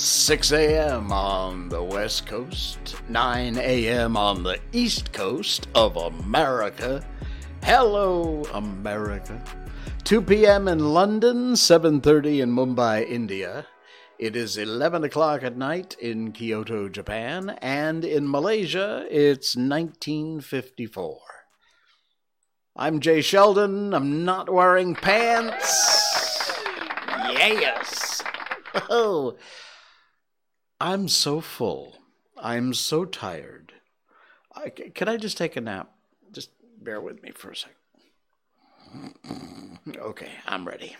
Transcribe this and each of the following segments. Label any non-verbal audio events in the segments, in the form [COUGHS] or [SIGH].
6 a.m. on the West Coast, 9 a.m. on the East Coast of America. Hello, America. 2 p.m. in London, 7:30 in Mumbai, India. It is 11 o'clock at night in Kyoto, Japan, and in Malaysia, it's 1954. I'm Jay Sheldon. I'm not wearing pants. Yes. Oh, I'm so full. I'm so tired. I, can I just take a nap? Just bear with me for a second. [CLEARS THROAT] Okay, I'm ready.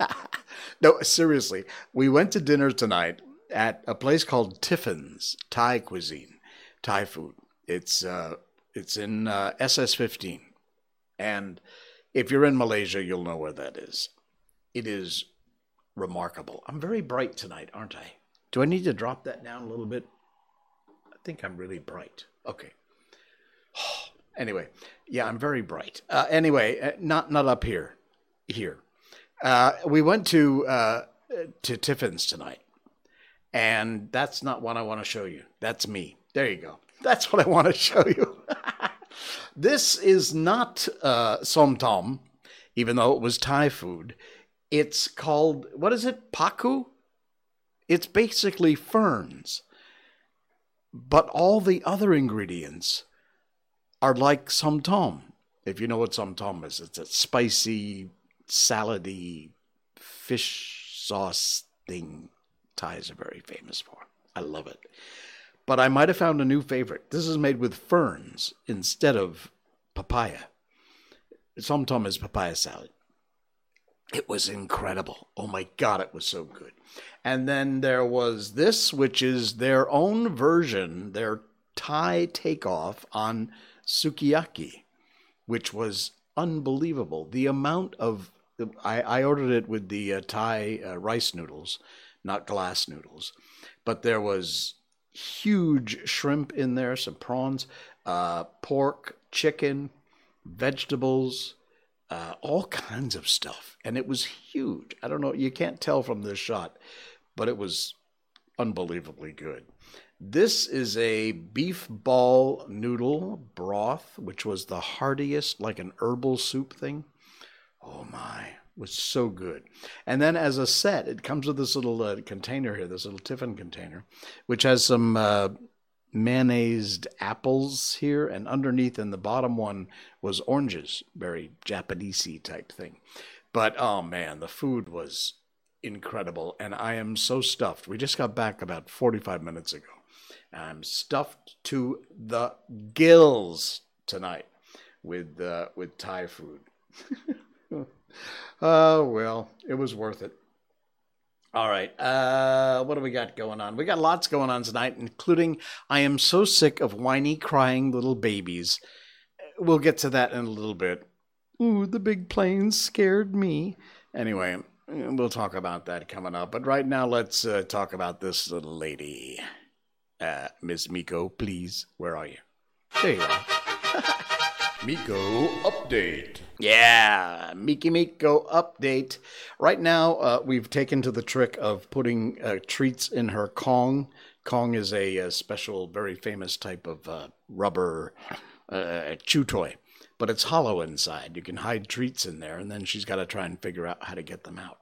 [LAUGHS] no, seriously, we went to dinner tonight at a place called Tiffin's Thai cuisine, Thai food. It's uh, it's in uh, SS15, and if you're in Malaysia, you'll know where that is. It is remarkable. I'm very bright tonight, aren't I? Do I need to drop that down a little bit? I think I'm really bright. Okay. [SIGHS] anyway, yeah, I'm very bright. Uh, anyway, uh, not not up here, here. Uh, we went to uh, to Tiffin's tonight, and that's not what I want to show you. That's me. There you go. That's what I want to [LAUGHS] show you. [LAUGHS] this is not uh, som tom, even though it was Thai food. It's called what is it? Paku. It's basically ferns, but all the other ingredients are like som tom. If you know what som tom is, it's a spicy, salady fish sauce thing Thais are very famous for. I love it. But I might have found a new favorite. This is made with ferns instead of papaya. Som tom is papaya salad. It was incredible. Oh my God, it was so good. And then there was this, which is their own version, their Thai takeoff on sukiyaki, which was unbelievable. The amount of I, I ordered it with the uh, Thai uh, rice noodles, not glass noodles, but there was huge shrimp in there, some prawns, uh, pork, chicken, vegetables, uh, all kinds of stuff, and it was huge. I don't know, you can't tell from this shot, but it was unbelievably good. This is a beef ball noodle broth, which was the heartiest, like an herbal soup thing. Oh my, was so good. And then as a set, it comes with this little uh, container here, this little tiffin container, which has some uh, mayonnaised apples here, and underneath in the bottom one was oranges, very Japanesey type thing. But oh man, the food was incredible, and I am so stuffed. We just got back about 45 minutes ago. I'm stuffed to the gills tonight with uh, with Thai food. oh [LAUGHS] well, it was worth it. All right, uh, what do we got going on? We got lots going on tonight, including I am so sick of whiny, crying little babies. We'll get to that in a little bit. Ooh, the big planes scared me. Anyway, we'll talk about that coming up. But right now, let's uh, talk about this little lady. Uh, Miss Miko, please, where are you? There you are. Miko update. Yeah, Miki Miko update. Right now, uh, we've taken to the trick of putting uh, treats in her Kong. Kong is a, a special, very famous type of uh, rubber uh, chew toy, but it's hollow inside. You can hide treats in there, and then she's got to try and figure out how to get them out.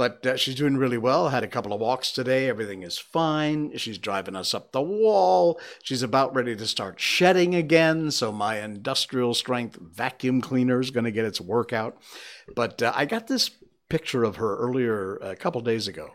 But uh, she's doing really well. Had a couple of walks today. Everything is fine. She's driving us up the wall. She's about ready to start shedding again. So my industrial strength vacuum cleaner is going to get its workout. But uh, I got this picture of her earlier, a couple days ago.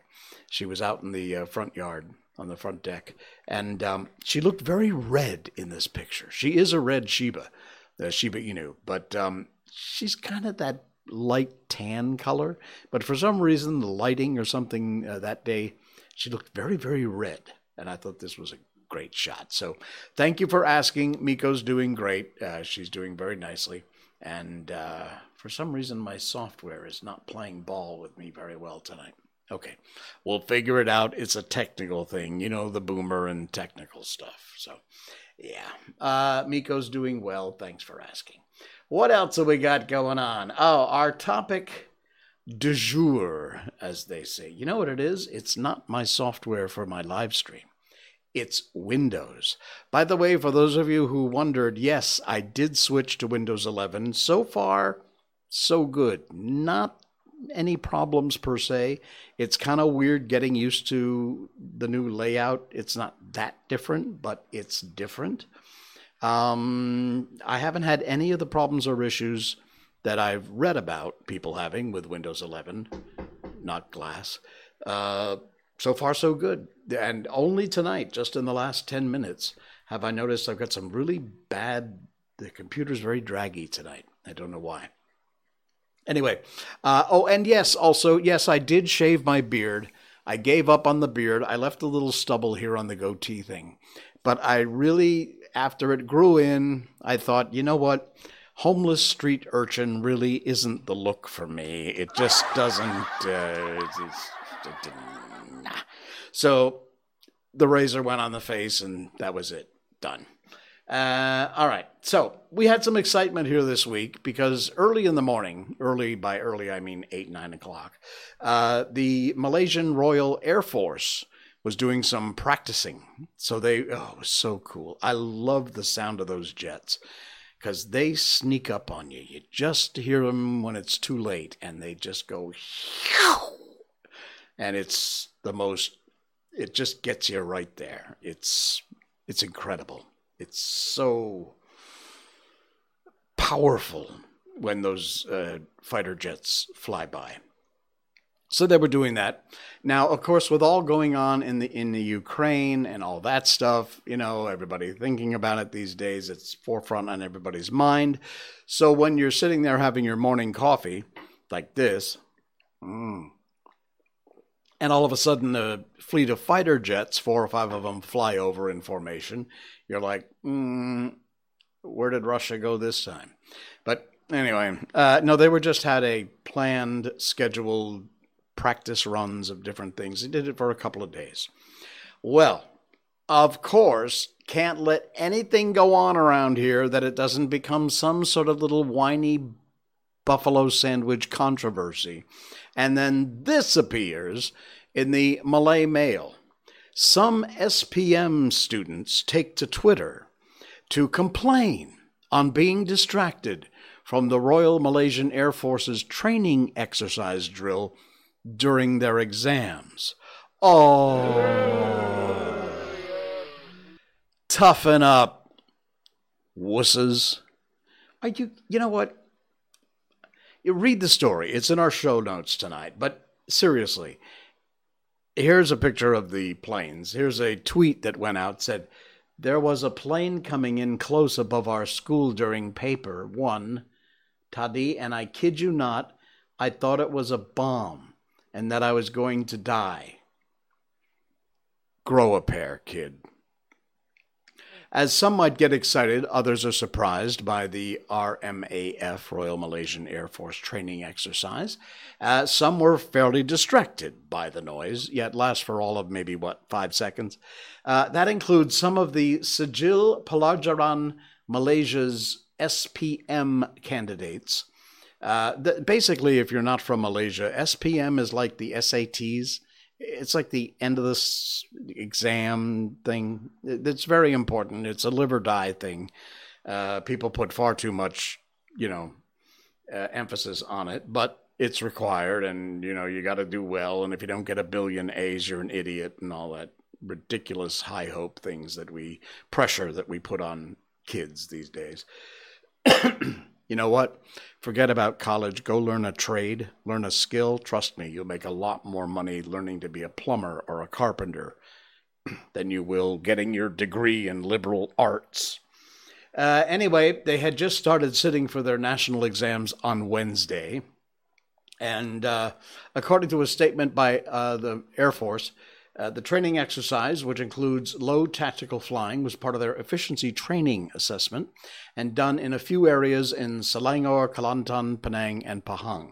She was out in the uh, front yard on the front deck, and um, she looked very red in this picture. She is a red Shiba, the Shiba Inu, but um, she's kind of that light tan color, but for some reason, the lighting or something uh, that day, she looked very, very red. And I thought this was a great shot. So thank you for asking. Miko's doing great. Uh, she's doing very nicely. And uh, for some reason, my software is not playing ball with me very well tonight. Okay, we'll figure it out. It's a technical thing, you know, the boomer and technical stuff. So, yeah, uh, Miko's doing well. Thanks for asking. What else have we got going on? Oh, our topic du jour, as they say. You know what it is? It's not my software for my live stream. It's Windows. By the way, for those of you who wondered, yes, I did switch to Windows 11. So far, so good. Not any problems per se. It's kind of weird getting used to the new layout. It's not that different, but it's different. Um, I haven't had any of the problems or issues that I've read about people having with Windows 11, not glass. Uh, so far, so good. And only tonight, just in the last 10 minutes, have I noticed I've got some really bad, the computer's very draggy tonight. I don't know why. Anyway, uh, oh, and yes, also, yes, I did shave my beard. I gave up on the beard. I left a little stubble here on the goatee thing. But I really, after it grew in, I thought, you know what? Homeless street urchin really isn't the look for me. It just [LAUGHS] doesn't. Uh, it's, it's, it nah. So the razor went on the face, and that was it. Done. Uh, all right. So we had some excitement here this week because early in the morning, early by early, I mean eight, nine o'clock, uh, the Malaysian Royal Air Force was doing some practicing. So they, oh, it was so cool. I love the sound of those jets because they sneak up on you. You just hear them when it's too late and they just go, [LAUGHS] and it's the most, it just gets you right there. It's, it's incredible. It's so powerful when those uh, fighter jets fly by. So they were doing that. Now, of course, with all going on in the in the Ukraine and all that stuff, you know, everybody thinking about it these days. It's forefront on everybody's mind. So when you're sitting there having your morning coffee, like this, mm, and all of a sudden a fleet of fighter jets, four or five of them, fly over in formation, you're like, mm, where did Russia go this time? But anyway, uh, no, they were just had a planned, scheduled practice runs of different things. He did it for a couple of days. Well, of course, can't let anything go on around here that it doesn't become some sort of little whiny buffalo sandwich controversy. And then this appears in the Malay Mail. Some SPM students take to Twitter to complain on being distracted from the Royal Malaysian Air Force's training exercise drill during their exams. Oh, toughen up, wusses. Are you, you know what? You read the story. It's in our show notes tonight. But seriously, here's a picture of the planes. Here's a tweet that went out said, There was a plane coming in close above our school during paper one, Tadi, and I kid you not, I thought it was a bomb and that I was going to die. Grow a pair, kid. As some might get excited, others are surprised by the RMAF, Royal Malaysian Air Force training exercise. Uh, some were fairly distracted by the noise, yet lasts for all of maybe, what, five seconds. Uh, that includes some of the Sijil Pelajaran Malaysia's SPM candidates uh, basically, if you're not from Malaysia, SPM is like the SATs. It's like the end of this exam thing. It's very important. It's a live or die thing. Uh, people put far too much, you know, uh, emphasis on it, but it's required, and you know you got to do well. And if you don't get a billion A's, you're an idiot, and all that ridiculous high hope things that we pressure that we put on kids these days. [CLEARS THROAT] You know what? Forget about college. Go learn a trade, learn a skill. Trust me, you'll make a lot more money learning to be a plumber or a carpenter [CLEARS THROAT] than you will getting your degree in liberal arts. Uh, anyway, they had just started sitting for their national exams on Wednesday. And uh, according to a statement by uh, the Air Force, uh, the training exercise, which includes low tactical flying, was part of their efficiency training assessment and done in a few areas in Selangor, Kelantan, Penang, and Pahang.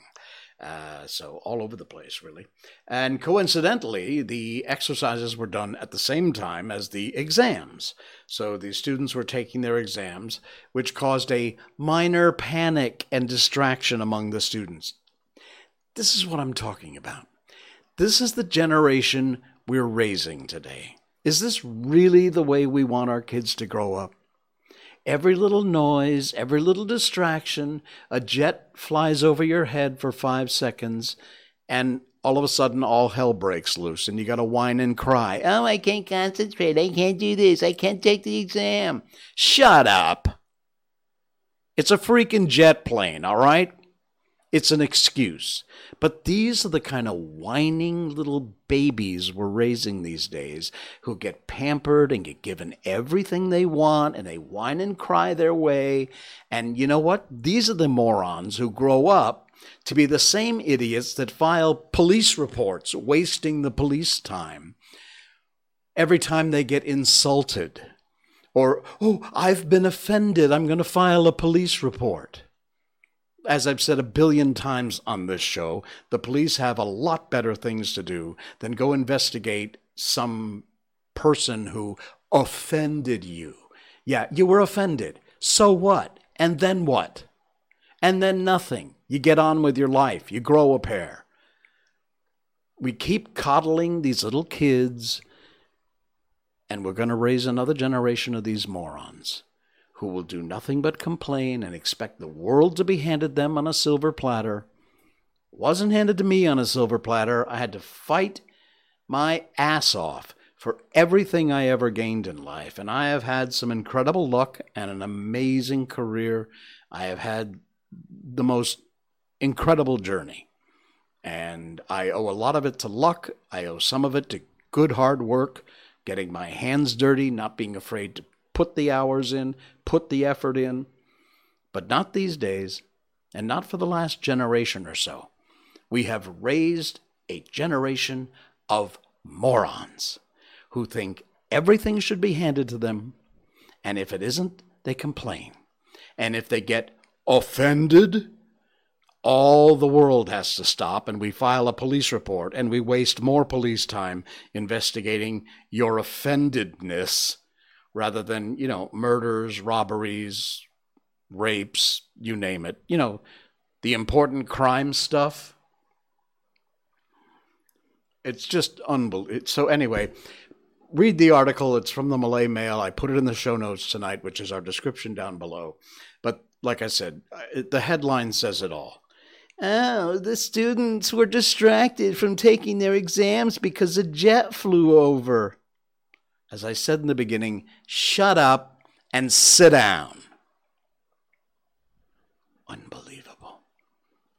Uh, so all over the place, really. And coincidentally, the exercises were done at the same time as the exams. So the students were taking their exams, which caused a minor panic and distraction among the students. This is what I'm talking about. This is the generation we're raising today. Is this really the way we want our kids to grow up? Every little noise, every little distraction, a jet flies over your head for five seconds, and all of a sudden all hell breaks loose, and you got to whine and cry. Oh, I can't concentrate. I can't do this. I can't take the exam. Shut up. It's a freaking jet plane, all right? It's an excuse. But these are the kind of whining little babies we're raising these days who get pampered and get given everything they want and they whine and cry their way. And you know what? These are the morons who grow up to be the same idiots that file police reports, wasting the police time every time they get insulted. Or, oh, I've been offended. I'm going to file a police report as I've said a billion times on this show, the police have a lot better things to do than go investigate some person who offended you. Yeah, you were offended. So what? And then what? And then nothing. You get on with your life, you grow a pair. We keep coddling these little kids, and we're going to raise another generation of these morons who will do nothing but complain and expect the world to be handed them on a silver platter. Wasn't handed to me on a silver platter. I had to fight my ass off for everything I ever gained in life. And I have had some incredible luck and an amazing career. I have had the most incredible journey. And I owe a lot of it to luck. I owe some of it to good hard work, getting my hands dirty, not being afraid to put the hours in, put the effort in. But not these days, and not for the last generation or so. We have raised a generation of morons who think everything should be handed to them, and if it isn't, they complain. And if they get offended, all the world has to stop, and we file a police report, and we waste more police time investigating your offendedness rather than, you know, murders, robberies, rapes, you name it. You know, the important crime stuff. It's just unbelievable. So, anyway, read the article. It's from the Malay Mail. I put it in the show notes tonight, which is our description down below. But like I said, the headline says it all. Oh, the students were distracted from taking their exams because a jet flew over as I said in the beginning, shut up and sit down. Unbelievable.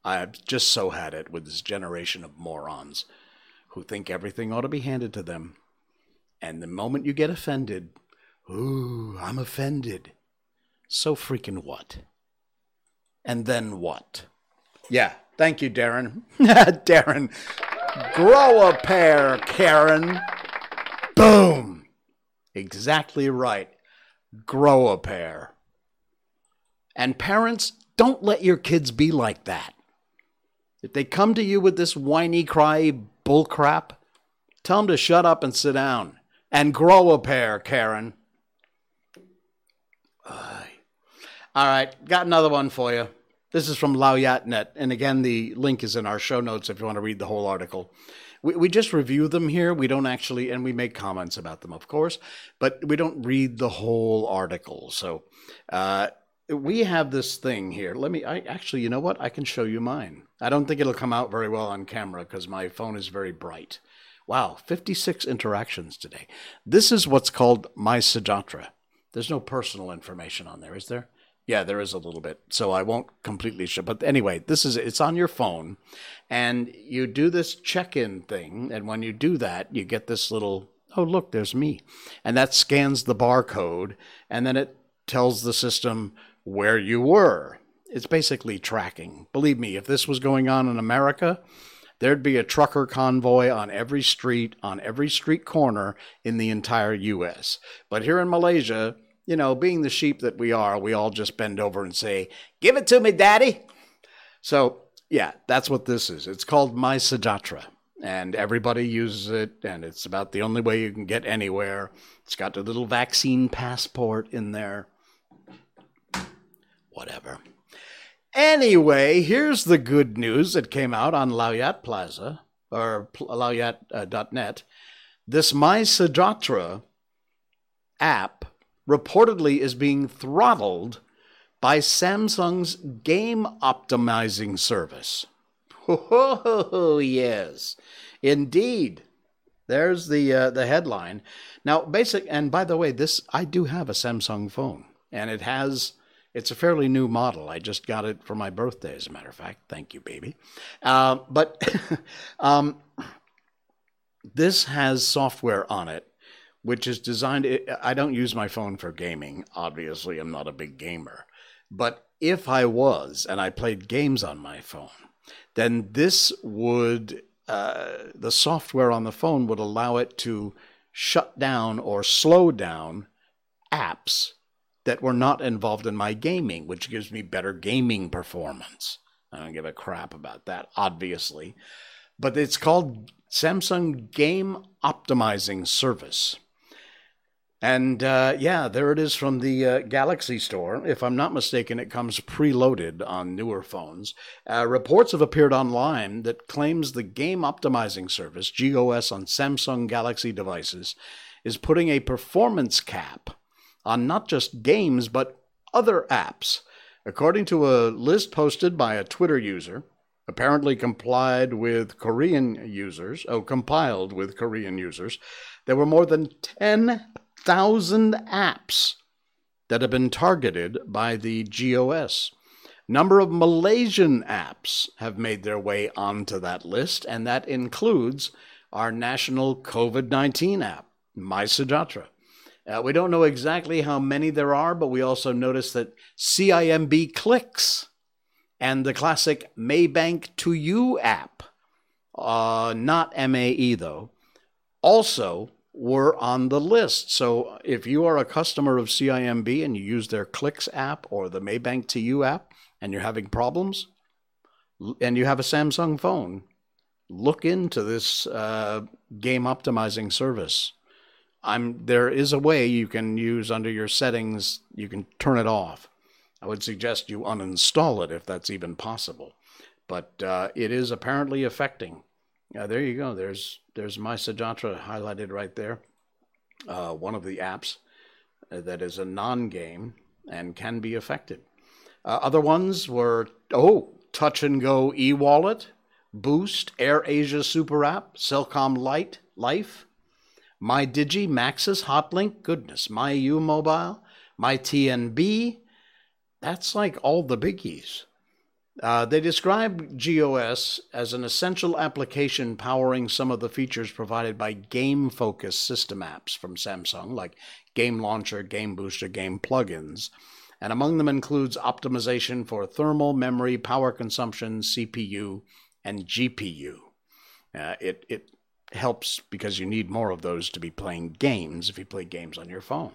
I've just so had it with this generation of morons who think everything ought to be handed to them. And the moment you get offended, ooh, I'm offended. So freaking what? And then what? Yeah, thank you, Darren. [LAUGHS] Darren, grow a pair, Karen. Boom. Exactly right. Grow a pair. And parents, don't let your kids be like that. If they come to you with this whiny cry bullcrap, tell them to shut up and sit down. And grow a pair, Karen. All right, got another one for you. This is from Lowyat.net, and again, the link is in our show notes if you want to read the whole article we, we just review them here. We don't actually, and we make comments about them, of course, but we don't read the whole article. So uh, we have this thing here. Let me, I actually, you know what? I can show you mine. I don't think it'll come out very well on camera because my phone is very bright. Wow, 56 interactions today. This is what's called MySejahtera. There's no personal information on there, is there? Yeah, there is a little bit. So I won't completely show. But anyway, this is it's on your phone, and you do this check-in thing, and when you do that, you get this little oh look, there's me, and that scans the barcode, and then it tells the system where you were. It's basically tracking. Believe me, if this was going on in America, there'd be a trucker convoy on every street, on every street corner in the entire U.S. But here in Malaysia, you know, being the sheep that we are, we all just bend over and say, Give it to me, Daddy. So, yeah, that's what this is. It's called MySejahtera, and everybody uses it, and it's about the only way you can get anywhere. It's got a little vaccine passport in there. Whatever. Anyway, here's the good news that came out on Lowyat Plaza or lowyat.net. Uh, this MySejahtera app reportedly is being throttled by Samsung's game optimizing service. Oh, yes, indeed. There's the uh, the headline. Now, basic, and by the way, this I do have a Samsung phone, and it has. It's a fairly new model. I just got it for my birthday, as a matter of fact. Thank you, baby. Uh, but [LAUGHS] um, this has software on it, which is designed. I don't use my phone for gaming. Obviously, I'm not a big gamer. But if I was and I played games on my phone, then this would uh, the software on the phone would allow it to shut down or slow down apps that were not involved in my gaming, which gives me better gaming performance. I don't give a crap about that, obviously. But it's called Samsung Game Optimizing Service. And uh, yeah, there it is from the uh, Galaxy Store. If I'm not mistaken, it comes preloaded on newer phones. Uh, reports have appeared online that claims the game optimizing service, GOS, on Samsung Galaxy devices is putting a performance cap on not just games, but other apps. According to a list posted by a Twitter user, apparently complied with Korean users, oh, compiled with Korean users, there were more than 10 thousand apps that have been targeted by the GOS. Number of Malaysian apps have made their way onto that list, and that includes our national COVID 19 app, MySejahtera. Uh, we don't know exactly how many there are, but we also notice that CIMB clicks and the classic Maybank to You app, uh, not MAE though, also were on the list. So if you are a customer of CIMB and you use their Clicks app or the Maybank to You app and you're having problems and you have a Samsung phone, look into this uh, game optimizing service. I'm there is a way you can use under your settings. You can turn it off. I would suggest you uninstall it if that's even possible. But uh, it is apparently affecting yeah, there you go. There's there's my MySejahtera highlighted right there. Uh, one of the apps uh, that is a non-game and can be affected. Uh, other ones were oh, Touch and Go e-wallet, Boost, Air Asia Super App, Celcom Light, Life, My Digi, Maxis, Hotlink, goodness, My U Mobile, My TNB. That's like all the biggies. Uh, they describe GOS as an essential application powering some of the features provided by game focused system apps from Samsung, like Game Launcher, Game Booster, Game Plugins. And among them includes optimization for thermal, memory, power consumption, CPU, and GPU. Uh, it, it helps because you need more of those to be playing games if you play games on your phone.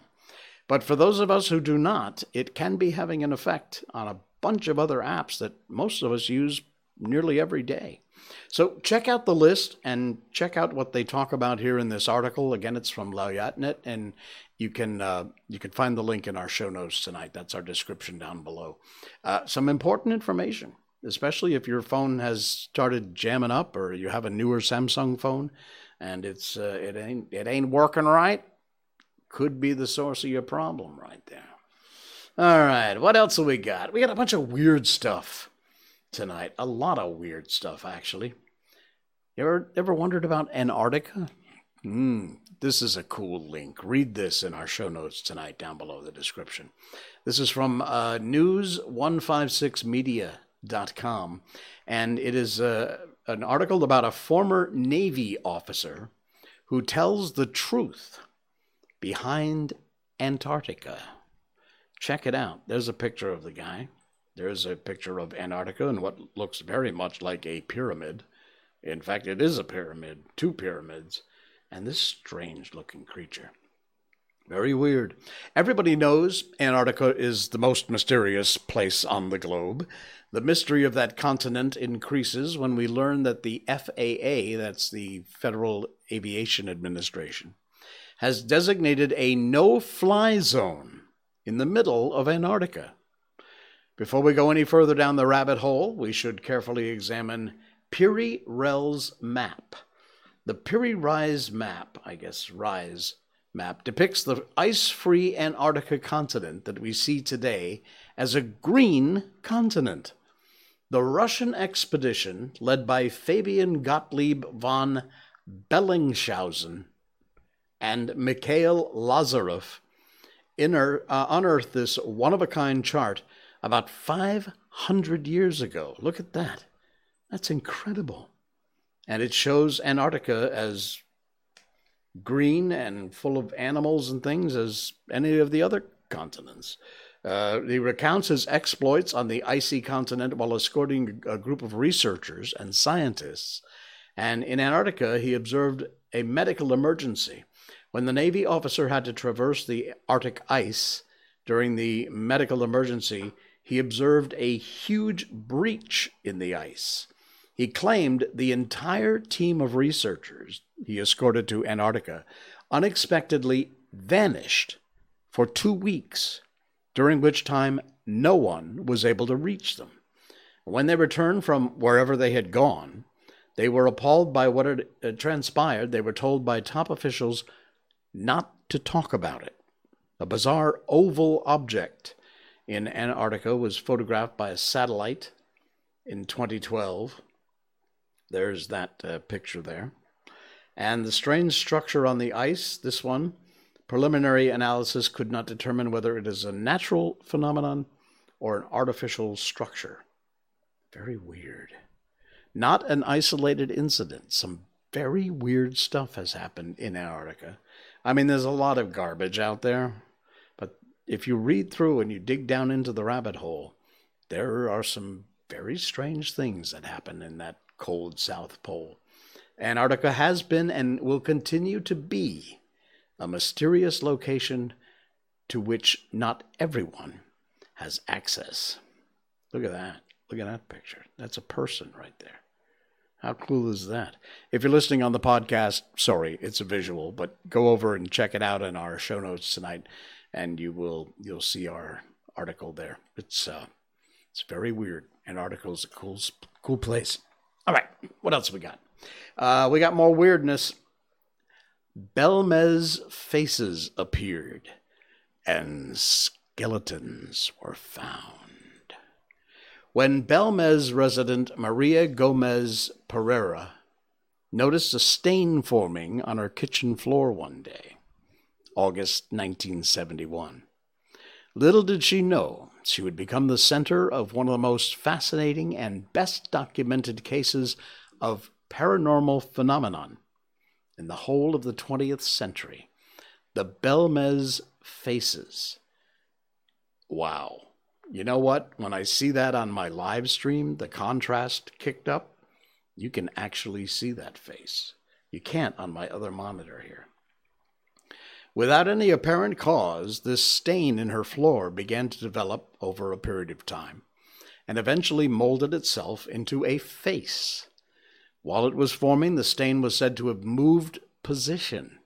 But for those of us who do not, it can be having an effect on a bunch of other apps that most of us use nearly every day. So check out the list and check out what they talk about here in this article. Again, it's from Lowyat.net, and you can uh, you can find the link in our show notes tonight. That's our description down below. Uh, some important information, especially if your phone has started jamming up or you have a newer Samsung phone and it's uh, it ain't it ain't working right. Could be the source of your problem right there. All right, what else have we got? We got a bunch of weird stuff tonight. A lot of weird stuff, actually. You ever ever wondered about Antarctica? Hmm, this is a cool link. Read this in our show notes tonight down below the description. This is from uh, news156media.com, and it is uh, an article about a former Navy officer who tells the truth behind Antarctica. Check it out. There's a picture of the guy. There's a picture of Antarctica and what looks very much like a pyramid. In fact, it is a pyramid, two pyramids, and this strange looking creature. Very weird. Everybody knows Antarctica is the most mysterious place on the globe. The mystery of that continent increases when we learn that the FAA, that's the Federal Aviation Administration, has designated a no fly zone in the middle of Antarctica. Before we go any further down the rabbit hole, we should carefully examine Piri Rell's map. The Piri Rise map, I guess, Rise map, depicts the ice free Antarctica continent that we see today as a green continent. The Russian expedition, led by Fabian Gottlieb von Bellingshausen and Mikhail Lazarev, uh, unearthed this one of a kind chart about 500 years ago. Look at that. That's incredible. And it shows Antarctica as green and full of animals and things as any of the other continents. Uh, he recounts his exploits on the icy continent while escorting a group of researchers and scientists. And in Antarctica, he observed a medical emergency. When the Navy officer had to traverse the Arctic ice during the medical emergency, he observed a huge breach in the ice. He claimed the entire team of researchers he escorted to Antarctica unexpectedly vanished for two weeks, during which time no one was able to reach them. When they returned from wherever they had gone, they were appalled by what had uh, transpired. They were told by top officials not to talk about it. A bizarre oval object in Antarctica was photographed by a satellite in 2012. There's that uh, picture there. And the strange structure on the ice, this one, preliminary analysis could not determine whether it is a natural phenomenon or an artificial structure. Very weird. Not an isolated incident. Some very weird stuff has happened in Antarctica. I mean, there's a lot of garbage out there but if you read through and you dig down into the rabbit hole, there are some very strange things that happen in that cold South Pole. Antarctica has been and will continue to be a mysterious location to which not everyone has access. Look at that. Look at that picture. That's a person right there. How cool is that? If you're listening on the podcast, sorry, it's a visual, but go over and check it out in our show notes tonight and you will you'll see our article there. It's uh, it's very weird. Antarctica is a cool cool place. All right, what else we got? Uh, we got more weirdness. Belmez faces appeared, and skeletons were found. When Belmez resident Maria Gomez Pereira noticed a stain forming on her kitchen floor one day, August 1971. Little did she know she would become the center of one of the most fascinating and best documented cases of paranormal phenomenon in the whole of the 20th century the Belmez Faces. Wow. You know what? When I see that on my live stream, the contrast kicked up, you can actually see that face. You can't on my other monitor here. Without any apparent cause, this stain in her floor began to develop over a period of time and eventually molded itself into a face. While it was forming, the stain was said to have moved position.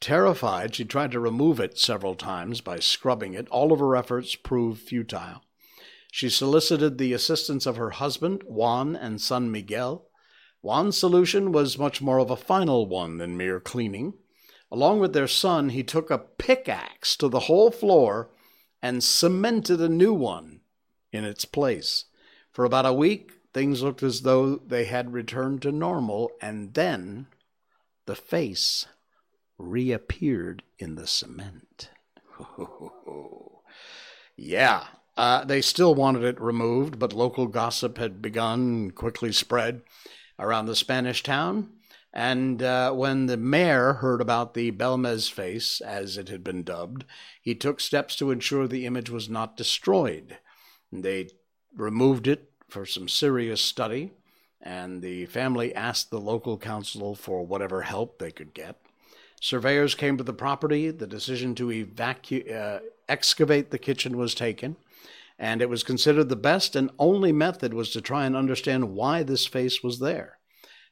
Terrified, she tried to remove it several times by scrubbing it. All of her efforts proved futile. She solicited the assistance of her husband, Juan, and son Miguel. Juan's solution was much more of a final one than mere cleaning. Along with their son, he took a pickaxe to the whole floor and cemented a new one in its place. For about a week, things looked as though they had returned to normal, and then the face reappeared in the cement. [LAUGHS] yeah, uh, they still wanted it removed, but local gossip had begun and quickly spread around the Spanish town. And uh, when the mayor heard about the Belmez face, as it had been dubbed, he took steps to ensure the image was not destroyed. They removed it for some serious study, and the family asked the local council for whatever help they could get. Surveyors came to the property. The decision to evacu- uh, excavate the kitchen was taken, and it was considered the best and only method was to try and understand why this face was there.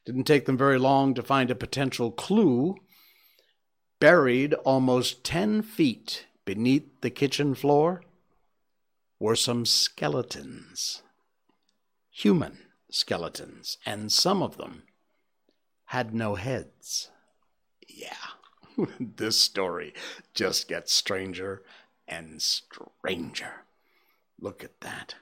Didn't take them very long to find a potential clue buried almost 10 feet beneath the kitchen floor were some skeletons, human skeletons, and some of them had no heads. Yeah, [LAUGHS] this story just gets stranger and stranger. Look at that.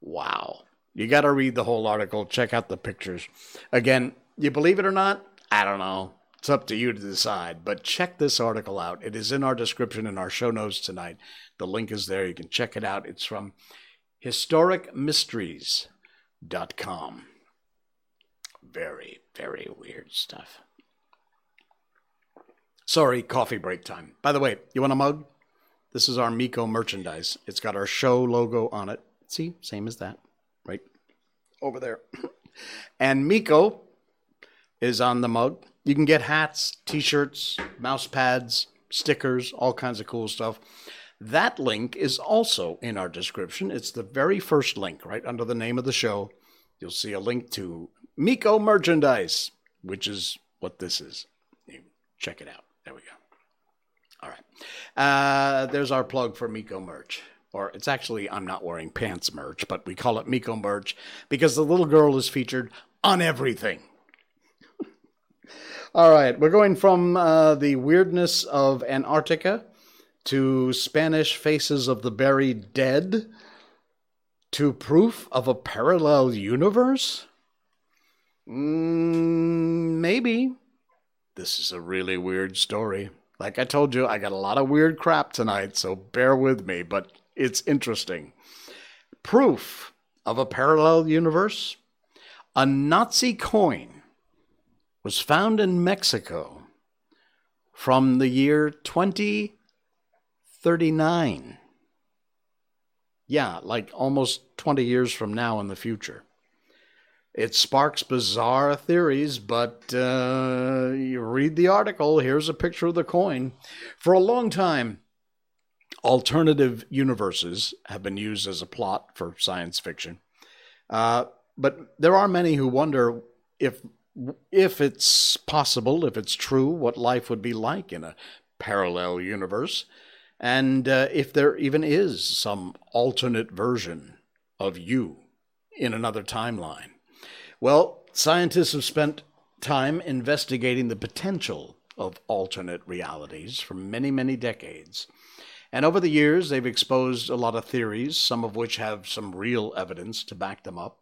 Wow. You got to read the whole article, check out the pictures. Again, you believe it or not? I don't know. It's up to you to decide. But check this article out. It is in our description in our show notes tonight. The link is there. You can check it out. It's from historicmysteries.com. Very, very weird stuff. Sorry, coffee break time. By the way, you want a mug? This is our Miko merchandise. It's got our show logo on it. See, same as that, right over there. [COUGHS] and Miko is on the mug. You can get hats, t shirts, mouse pads, stickers, all kinds of cool stuff. That link is also in our description. It's the very first link, right under the name of the show. You'll see a link to Miko merchandise, which is what this is. Check it out. There we go. All right. Uh, there's our plug for Miko merch. Or it's actually, I'm not wearing pants merch, but we call it Miko merch because the little girl is featured on everything. [LAUGHS] All right, we're going from uh, the weirdness of Antarctica to Spanish faces of the buried dead to proof of a parallel universe? Mm, maybe. This is a really weird story. Like I told you, I got a lot of weird crap tonight, so bear with me, but it's interesting. Proof of a parallel universe? A Nazi coin was found in Mexico from the year 2039. Yeah, like almost 20 years from now in the future. It sparks bizarre theories, but uh, you read the article. Here's a picture of the coin. For a long time, alternative universes have been used as a plot for science fiction. Uh, but there are many who wonder if if it's possible, if it's true, what life would be like in a parallel universe, and uh, if there even is some alternate version of you in another timeline. Well, scientists have spent time investigating the potential of alternate realities for many, many decades. And over the years, they've exposed a lot of theories, some of which have some real evidence to back them up.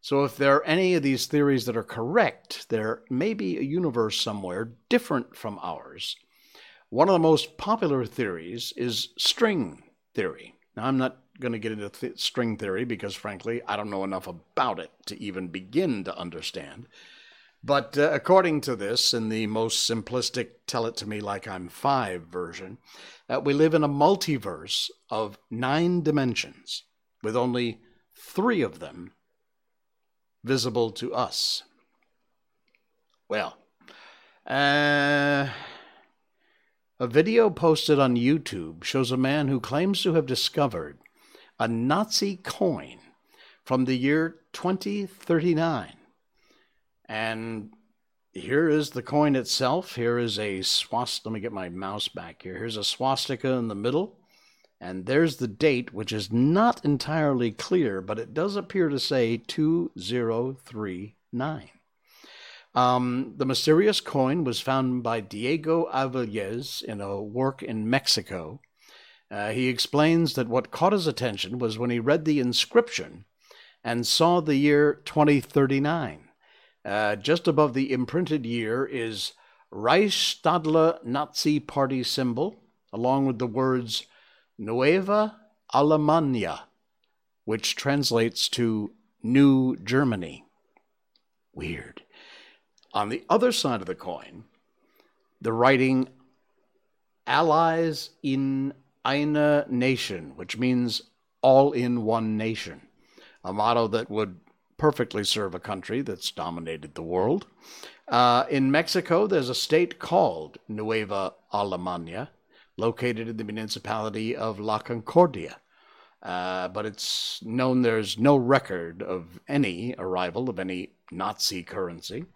So, if there are any of these theories that are correct, there may be a universe somewhere different from ours. One of the most popular theories is string theory. Now, I'm not going to get into th- string theory because, frankly, I don't know enough about it to even begin to understand. But uh, according to this, in the most simplistic tell it to me like I'm five version, uh, we live in a multiverse of nine dimensions, with only three of them visible to us. Well, uh, a video posted on YouTube shows a man who claims to have discovered a Nazi coin from the year 2039. And here is the coin itself. Here is a swastika. Let me get my mouse back here. Here's a swastika in the middle. And there's the date, which is not entirely clear, but it does appear to say 2039. Um, the mysterious coin was found by Diego Avilés in a work in Mexico. Uh, he explains that what caught his attention was when he read the inscription and saw the year 2039. Uh, just above the imprinted year is Reichsstadler Nazi Party symbol, along with the words Nueva Alemania, which translates to New Germany. Weird. On the other side of the coin, the writing Allies in eine Nation, which means all in one nation, a motto that would perfectly serve a country that's dominated the world. Uh, in Mexico, there's a state called Nueva Alemania, located in the municipality of La Concordia. Uh, but it's known there's no record of any arrival of any Nazi currency.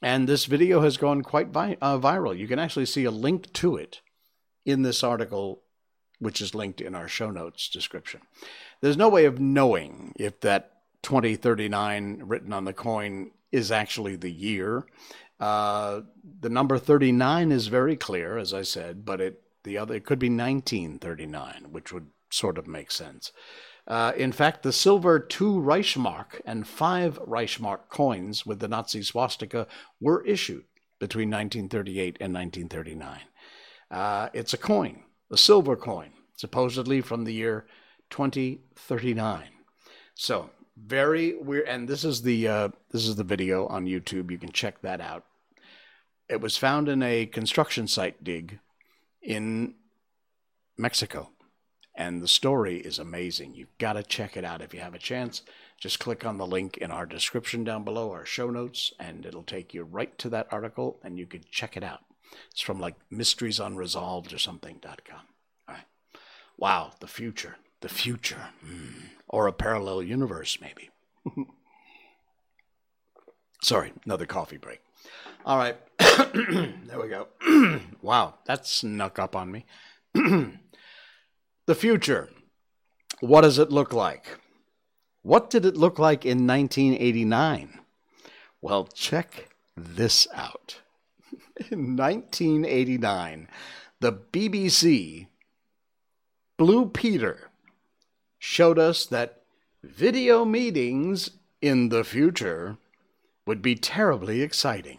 And this video has gone quite vi- uh, viral. You can actually see a link to it in this article which is linked in our show notes description. There's no way of knowing if that 2039 written on the coin is actually the year. Uh, the number 39 is very clear, as I said, but it the other it could be 1939, which would sort of make sense. Uh, in fact, the silver two Reichsmark and five Reichsmark coins with the Nazi swastika were issued between 1938 and 1939. Uh, it's a coin, a silver coin, supposedly from the year 2039. So very weird. And this is the uh, this is the video on YouTube. You can check that out. It was found in a construction site dig in Mexico. And the story is amazing. You've got to check it out if you have a chance. Just click on the link in our description down below, our show notes, and it'll take you right to that article and you can check it out. It's from like mysteriesunresolved or something.com. All right. Wow, the future. The future. Mm. Or a parallel universe, maybe. [LAUGHS] Sorry, another coffee break. All right. [CLEARS THROAT] there we go. [CLEARS THROAT] wow, that snuck up on me. [CLEARS THROAT] the future. What does it look like? What did it look like in 1989? Well, check this out. In 1989, the BBC Blue Peter showed us that video meetings in the future would be terribly exciting.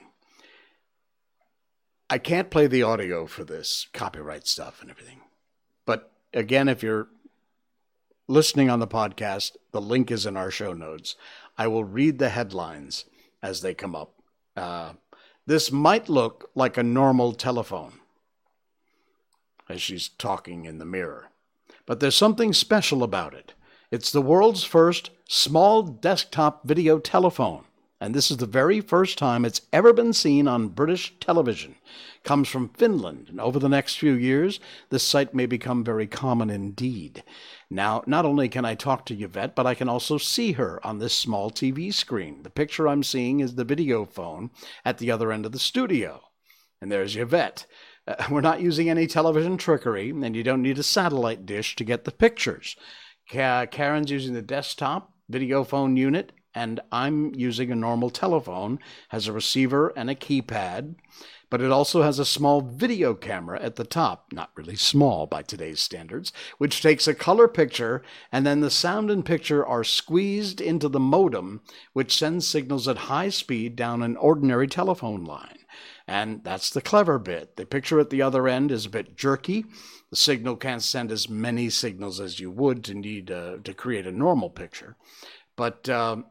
I can't play the audio for this copyright stuff and everything. But again, if you're listening on the podcast, the link is in our show notes. I will read the headlines as they come up. Uh, this might look like a normal telephone as she's talking in the mirror, but there's something special about it. It's the world's first small desktop video telephone and this is the very first time it's ever been seen on British television. Comes from Finland, and over the next few years, this sight may become very common indeed. Now, not only can I talk to Yvette, but I can also see her on this small TV screen. The picture I'm seeing is the video phone at the other end of the studio. And there's Yvette. Uh, [LAUGHS] we're not using any television trickery, and you don't need a satellite dish to get the pictures. Karen's using the desktop video phone unit, and I'm using a normal telephone, has a receiver and a keypad, but it also has a small video camera at the top, not really small by today's standards, which takes a color picture and then the sound and picture are squeezed into the modem, which sends signals at high speed down an ordinary telephone line. And that's the clever bit. The picture at the other end is a bit jerky. The signal can't send as many signals as you would to need uh, to create a normal picture. But um,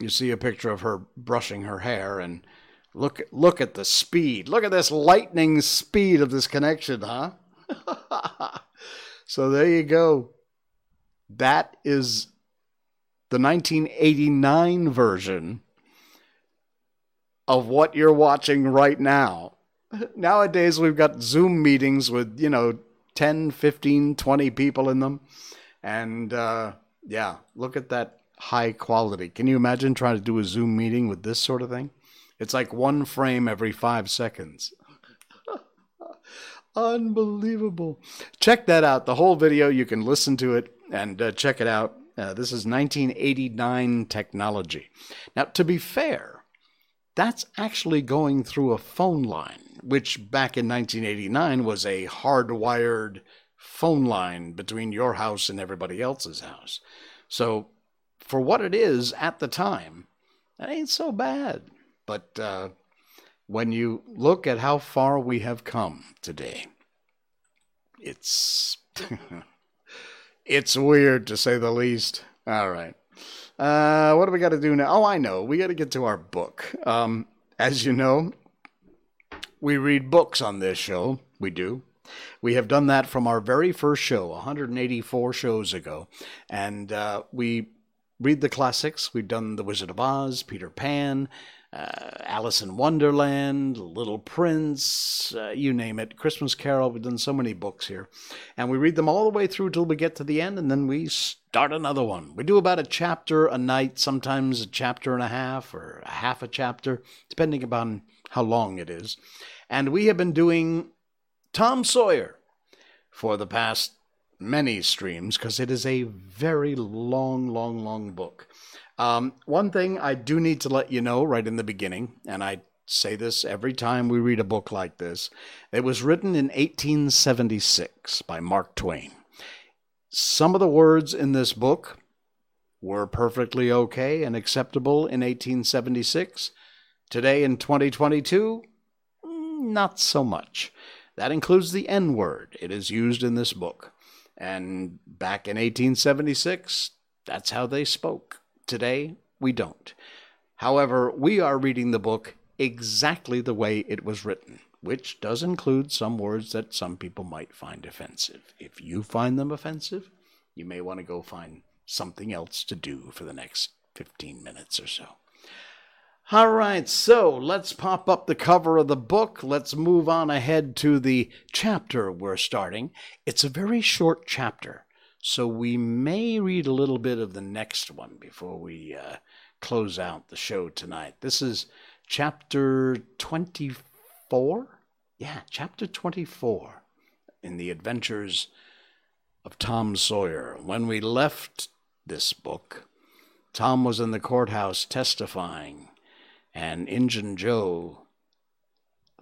you see a picture of her brushing her hair and look look at the speed. Look at this lightning speed of this connection huh? [LAUGHS] So there you go. That is the 1989 version of what you're watching right now. [LAUGHS] Nowadays we've got zoom meetings with you know 10 15 20 people in them. And uh, yeah look at that high quality. Can you imagine trying to do a Zoom meeting with this sort of thing? It's like one frame every five seconds. [LAUGHS] Unbelievable. Check that out. The whole video, you can listen to it and uh, check it out. Uh, this is 1989 technology. Now, to be fair, that's actually going through a phone line, which back in 1989 was a hardwired phone line between your house and everybody else's house. So for what it is at the time, that ain't so bad. But uh, when you look at how far we have come today, it's [LAUGHS] it's weird to say the least. All right. Uh, what do we got to do now? Oh, I know. We got to get to our book. Um, as you know, we read books on this show. We do. We have done that from our very first show, 184 shows ago. And uh, we read the classics. We've done The Wizard of Oz, Peter Pan, uh, Alice in Wonderland, Little Prince, uh, you name it, Christmas Carol. We've done so many books here. And we read them all the way through till we get to the end, and then we start another one. We do about a chapter a night, sometimes a chapter and a half, or a half a chapter, depending upon how long it is. And we have been doing Tom Sawyer for the past many streams because it is a very long, long, long book. Um, one thing I do need to let you know right in the beginning, and I say this every time we read a book like this, it was written in 1876 by Mark Twain. Some of the words in this book were perfectly okay and acceptable in 1876. Today in 2022, mm, not so much. That includes the N word. It is used in this book. And back in 1876, that's how they spoke. Today, we don't. However, we are reading the book exactly the way it was written, which does include some words that some people might find offensive. If you find them offensive, you may want to go find something else to do for the next 15 minutes or so. All right, so let's pop up the cover of the book. Let's move on ahead to the chapter we're starting. It's a very short chapter, so we may read a little bit of the next one before we uh, close out the show tonight. This is chapter 24. Yeah, chapter 24 in the adventures of Tom Sawyer. When we left this book, Tom was in the courthouse testifying and Injun Joe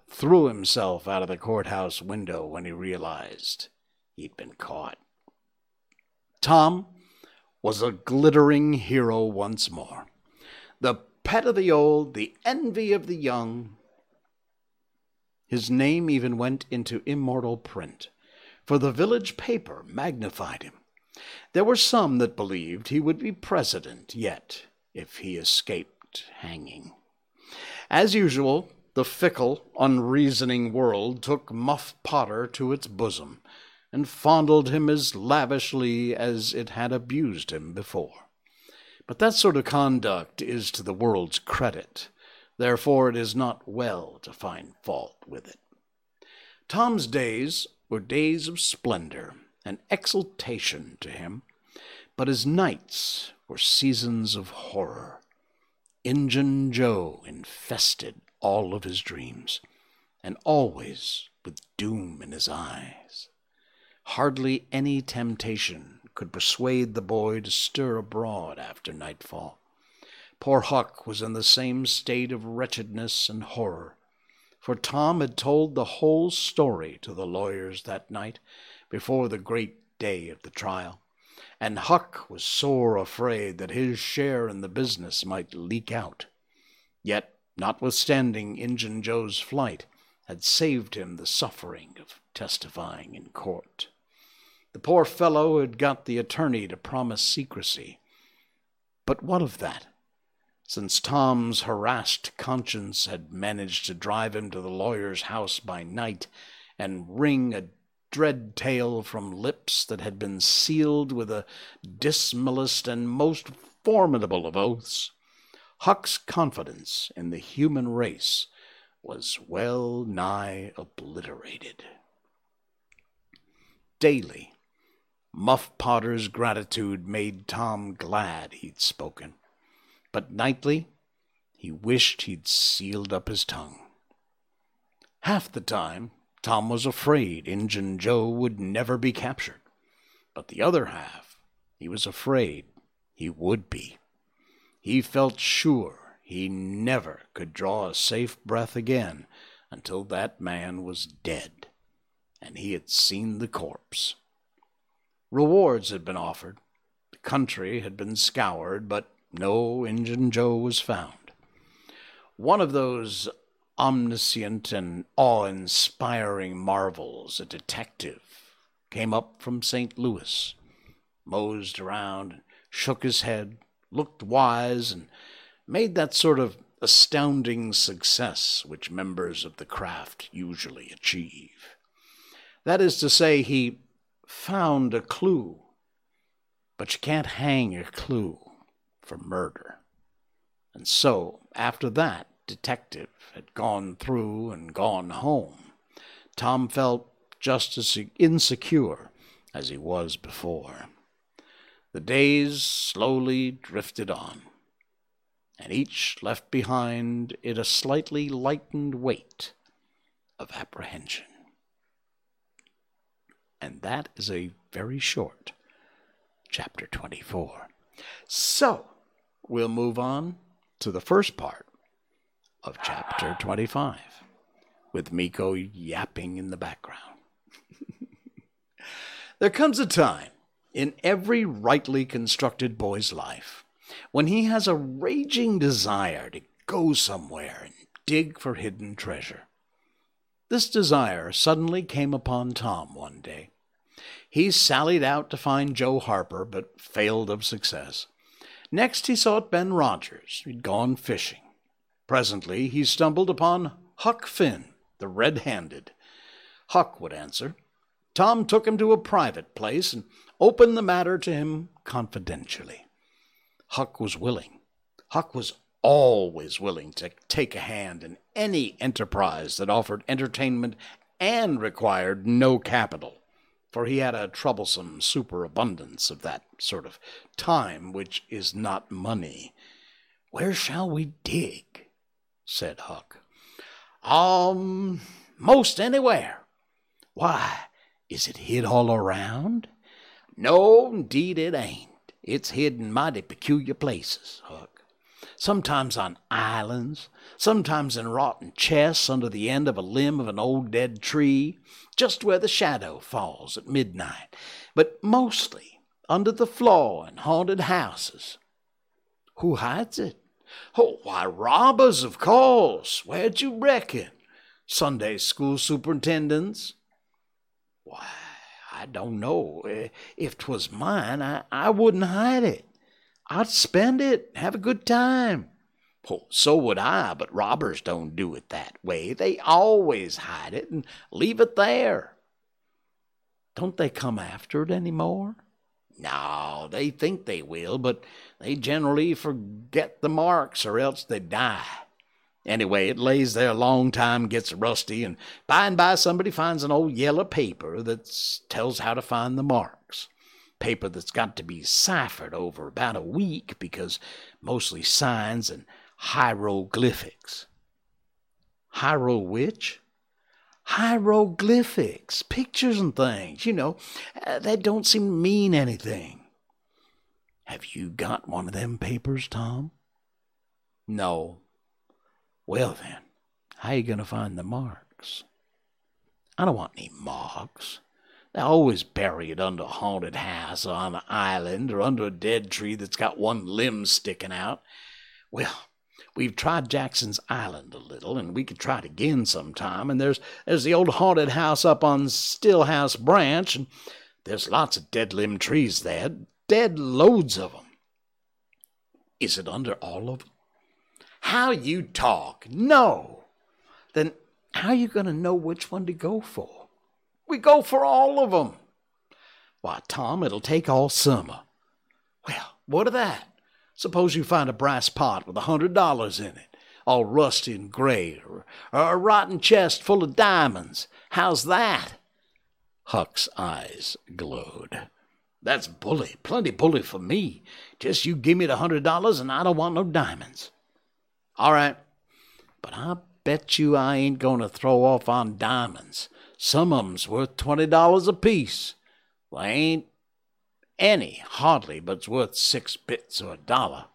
threw himself out of the courthouse window when he realized he'd been caught. Tom was a glittering hero once more, the pet of the old, the envy of the young. His name even went into immortal print, for the village paper magnified him. There were some that believed he would be president yet if he escaped hanging. As usual, the fickle, unreasoning world took Muff Potter to its bosom and fondled him as lavishly as it had abused him before. But that sort of conduct is to the world's credit. Therefore, it is not well to find fault with it. Tom's days were days of splendor and exultation to him, but his nights were seasons of horror. Injun Joe infested all of his dreams, and always with doom in his eyes. Hardly any temptation could persuade the boy to stir abroad after nightfall. Poor Huck was in the same state of wretchedness and horror, for Tom had told the whole story to the lawyers that night before the great day of the trial and Huck was sore afraid that his share in the business might leak out. Yet, notwithstanding Injun Joe's flight, had saved him the suffering of testifying in court. The poor fellow had got the attorney to promise secrecy. But what of that? Since Tom's harassed conscience had managed to drive him to the lawyer's house by night and wring a dread tale from lips that had been sealed with the dismalest and most formidable of oaths, Huck's confidence in the human race was well nigh obliterated. Daily, Muff Potter's gratitude made Tom glad he'd spoken, but nightly he wished he'd sealed up his tongue. Half the time Tom was afraid Injun Joe would never be captured. But the other half, he was afraid he would be. He felt sure he never could draw a safe breath again until that man was dead and he had seen the corpse. Rewards had been offered, the country had been scoured, but no Injun Joe was found. One of those omniscient and awe inspiring marvels, a detective, came up from St. Louis, mosed around, shook his head, looked wise, and made that sort of astounding success which members of the craft usually achieve. That is to say, he found a clue, but you can't hang a clue for murder. And so, after that, detective had gone through and gone home, Tom felt just as insecure as he was before. The days slowly drifted on, and each left behind it a slightly lightened weight of apprehension. And that is a very short chapter 24. So, we'll move on to the first part of chapter 25 with Miko yapping in the background. [LAUGHS] there comes a time in every rightly constructed boy's life when he has a raging desire to go somewhere and dig for hidden treasure. This desire suddenly came upon Tom one day. He sallied out to find Joe Harper, but failed of success. Next he sought Ben Rogers. He'd gone fishing. Presently he stumbled upon Huck Finn, the red handed. Huck would answer. Tom took him to a private place and opened the matter to him confidentially. Huck was willing. Huck was always willing to take a hand in any enterprise that offered entertainment and required no capital, for he had a troublesome superabundance of that sort of time which is not money. Where shall we dig? Said Huck. Um, most anywhere. Why, is it hid all around? No, indeed it ain't. It's hid in mighty peculiar places, Huck sometimes on islands, sometimes in rotten chests under the end of a limb of an old dead tree, just where the shadow falls at midnight, but mostly under the floor in haunted houses. Who hides it? Oh, why, robbers, of course. Where'd you reckon? Sunday school superintendents? Why, I don't know. If 'twas mine, I, I wouldn't hide it. I'd spend it, have a good time. Well, so would I, but robbers don't do it that way. They always hide it and leave it there. Don't they come after it any more? No, they think they will, but they generally forget the marks or else they die. Anyway, it lays there a long time, gets rusty, and by and by somebody finds an old yellow paper that tells how to find the marks paper that's got to be ciphered over about a week because mostly signs and hieroglyphics. Hiero which? Hieroglyphics, pictures and things, you know, uh, that don't seem to mean anything. Have you got one of them papers, Tom? No. Well, then, how you going to find the marks? I don't want any marks. They always bury it under a haunted house or on an island or under a dead tree that's got one limb sticking out. Well, we've tried Jackson's Island a little, and we could try it again sometime. And there's there's the old haunted house up on Stillhouse Branch, and there's lots of dead limb trees there, dead loads of 'em. Is it under all of 'em? How you talk! No. Then how you going to know which one to go for? We go for all of 'em. Why, Tom, it'll take all summer. Well, what of that? Suppose you find a brass pot with a hundred dollars in it, all rusty and gray, or, or a rotten chest full of diamonds. How's that? Huck's eyes glowed. That's bully, plenty bully for me. Just you give me the hundred dollars and I don't want no diamonds. All right, but I bet you I ain't going to throw off on diamonds. Some of 'em's worth twenty dollars apiece. Well, ain't any, hardly, but's worth six bits or a dollar.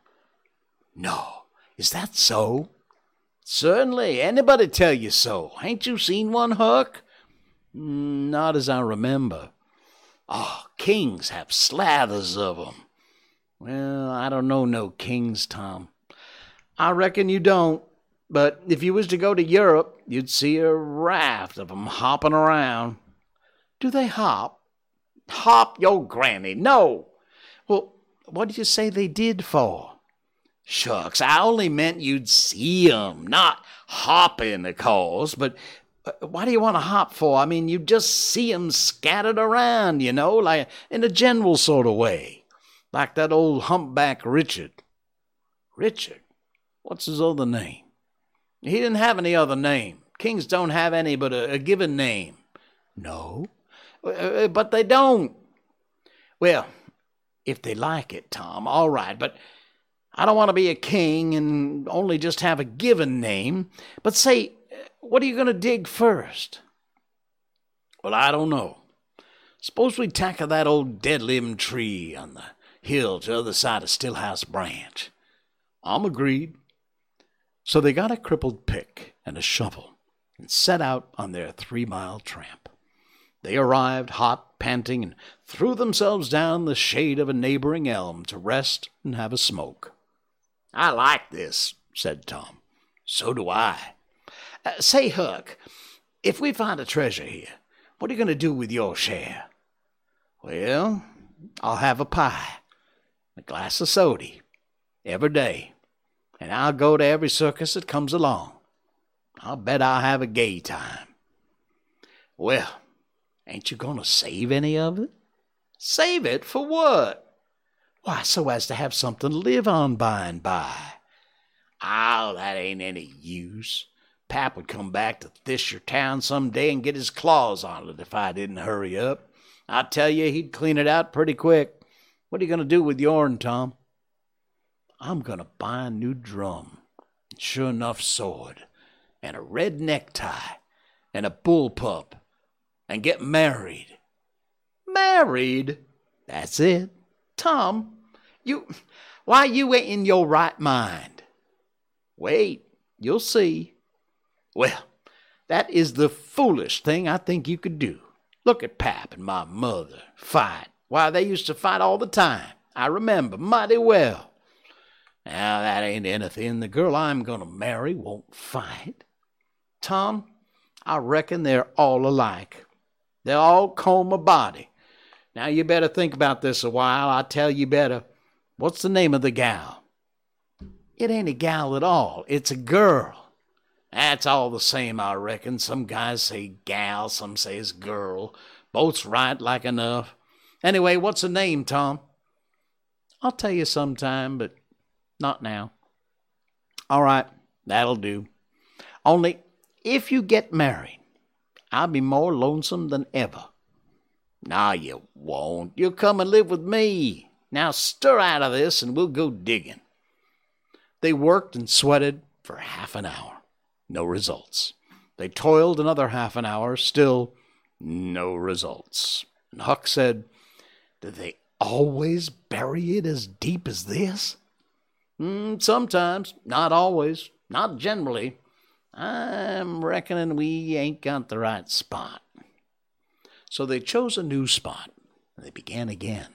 No, is that so? Certainly. Anybody tell you so? Ain't you seen one, Huck? Mm, not as I remember. Oh, kings have slathers of 'em. Well, I don't know no kings, Tom. I reckon you don't. But if you was to go to Europe, you'd see a raft of 'em hopping around. Do they hop? Hop your granny. No. Well, what did you say they did for? Shucks, I only meant you'd see 'em, not hopping, of course, but uh, why do you want to hop for? I mean, you just see 'em scattered around, you know, like in a general sort of way. Like that old humpback Richard. Richard? What's his other name? He didn't have any other name. Kings don't have any but a, a given name. No, Uh, but they don't. Well, if they like it, Tom, all right, but I don't want to be a king and only just have a given name. But say, what are you going to dig first? Well, I don't know. Suppose we tackle that old dead limb tree on the hill to the other side of Stillhouse Branch. I'm agreed. So they got a crippled pick and a shovel and set out on their three mile tramp. They arrived hot, panting, and threw themselves down the shade of a neighboring elm to rest and have a smoke. I like this, said Tom. So do I. Uh, say, Huck, if we find a treasure here, what are you going to do with your share? Well, I'll have a pie, a glass of soda, every day, and I'll go to every circus that comes along. I'll bet I'll have a gay time. Well, ain't you going to save any of it? Save it for what? Why, so as to have something to live on by and by. Oh, that ain't any use. Pap would come back to Thisher town some day and get his claws on it if I didn't hurry up. I tell you, he'd clean it out pretty quick. What are you going to do with yourn, Tom? I'm going to buy a new drum, sure enough sword, and a red necktie, and a bullpup, and get married. Married? That's it. Tom, you, why you ain't in your right mind. Wait, you'll see. Well, that is the foolish thing I think you could do. Look at Pap and my mother fight. Why, they used to fight all the time. I remember mighty well. Now, that ain't anything. The girl I'm going to marry won't fight. Tom, I reckon they're all alike. They all comb a body. Now, you better think about this a while. I tell you better. What's the name of the gal? It ain't a gal at all. It's a girl. That's all the same, I reckon. Some guys say gal, some says girl. Both's right like enough. Anyway, what's the name, Tom? I'll tell you sometime, but not now. All right, that'll do. Only, if you get married, I'll be more lonesome than ever. Nah, you won't. You'll come and live with me. Now stir out of this and we'll go digging. They worked and sweated for half an hour. No results. They toiled another half an hour, still no results. And Huck said, Do they always bury it as deep as this? Mm, sometimes, not always, not generally. I'm reckoning we ain't got the right spot. So they chose a new spot, and they began again.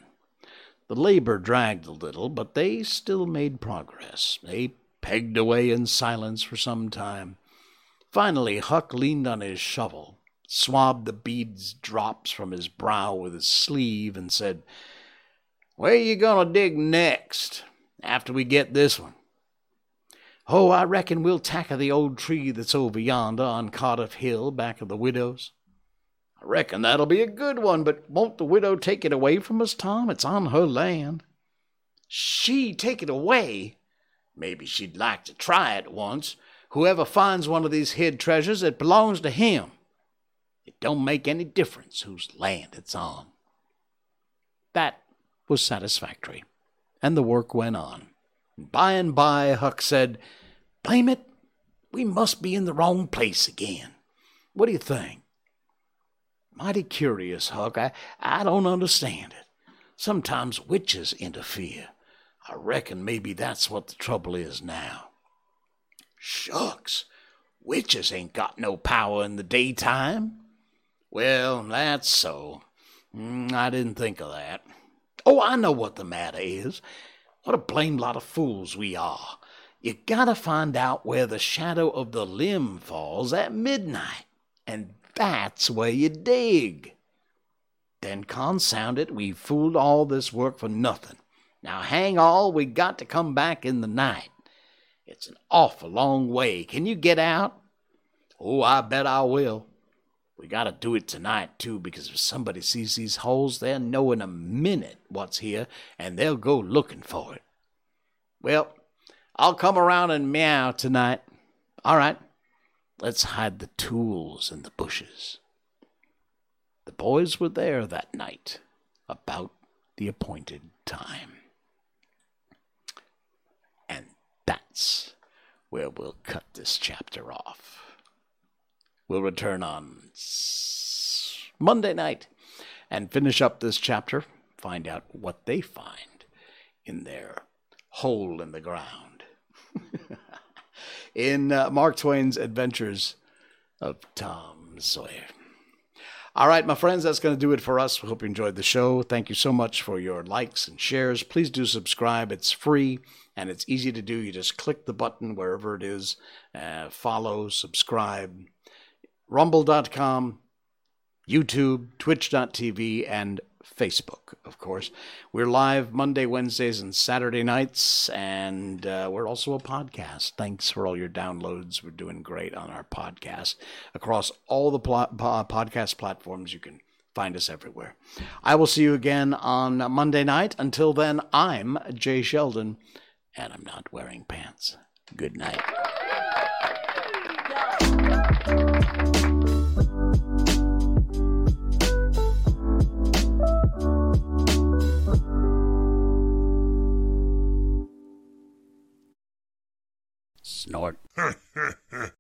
The labor dragged a little, but they still made progress. They pegged away in silence for some time. Finally, Huck leaned on his shovel, swabbed the beads drops from his brow with his sleeve, and said, Where you gonna dig next, after we get this one? Oh, I reckon we'll tackle the old tree that's over yonder on Cardiff Hill, back of the widow's. I reckon that'll be a good one, but won't the widow take it away from us, Tom? It's on her land. She take it away? Maybe she'd like to try it once, Whoever finds one of these hid treasures, it belongs to him. It don't make any difference whose land it's on. That was satisfactory, and the work went on. By and by, Huck said, Blame it, we must be in the wrong place again. What do you think? Mighty curious, Huck. I, I don't understand it. Sometimes witches interfere. I reckon maybe that's what the trouble is now. Shucks, witches ain't got no power in the daytime. Well, that's so. Mm, I didn't think of that. Oh, I know what the matter is. What a blamed lot of fools we are. You gotta find out where the shadow of the limb falls at midnight, and that's where you dig. Then consound it, we fooled all this work for nothing. Now hang all, we got to come back in the night. It's an awful long way. Can you get out? Oh, I bet I will. We gotta do it tonight, too, because if somebody sees these holes, they'll know in a minute what's here, and they'll go looking for it. Well, I'll come around and meow tonight. All right, let's hide the tools in the bushes. The boys were there that night, about the appointed time. And that's where we'll cut this chapter off. We'll return on Monday night and finish up this chapter, find out what they find in their hole in the ground. [LAUGHS] in uh, Mark Twain's Adventures of Tom Sawyer. All right, my friends, that's going to do it for us. We hope you enjoyed the show. Thank you so much for your likes and shares. Please do subscribe. It's free and it's easy to do. You just click the button wherever it is, uh, follow, subscribe. Rumble.com, YouTube, Twitch.tv, and Facebook, of course. We're live Monday, Wednesdays, and Saturday nights, and uh, we're also a podcast. Thanks for all your downloads. We're doing great on our podcast across all the pl- podcast platforms. You can find us everywhere. I will see you again on Monday night. Until then, I'm Jay Sheldon, and I'm not wearing pants. Good night. Snort. [LAUGHS]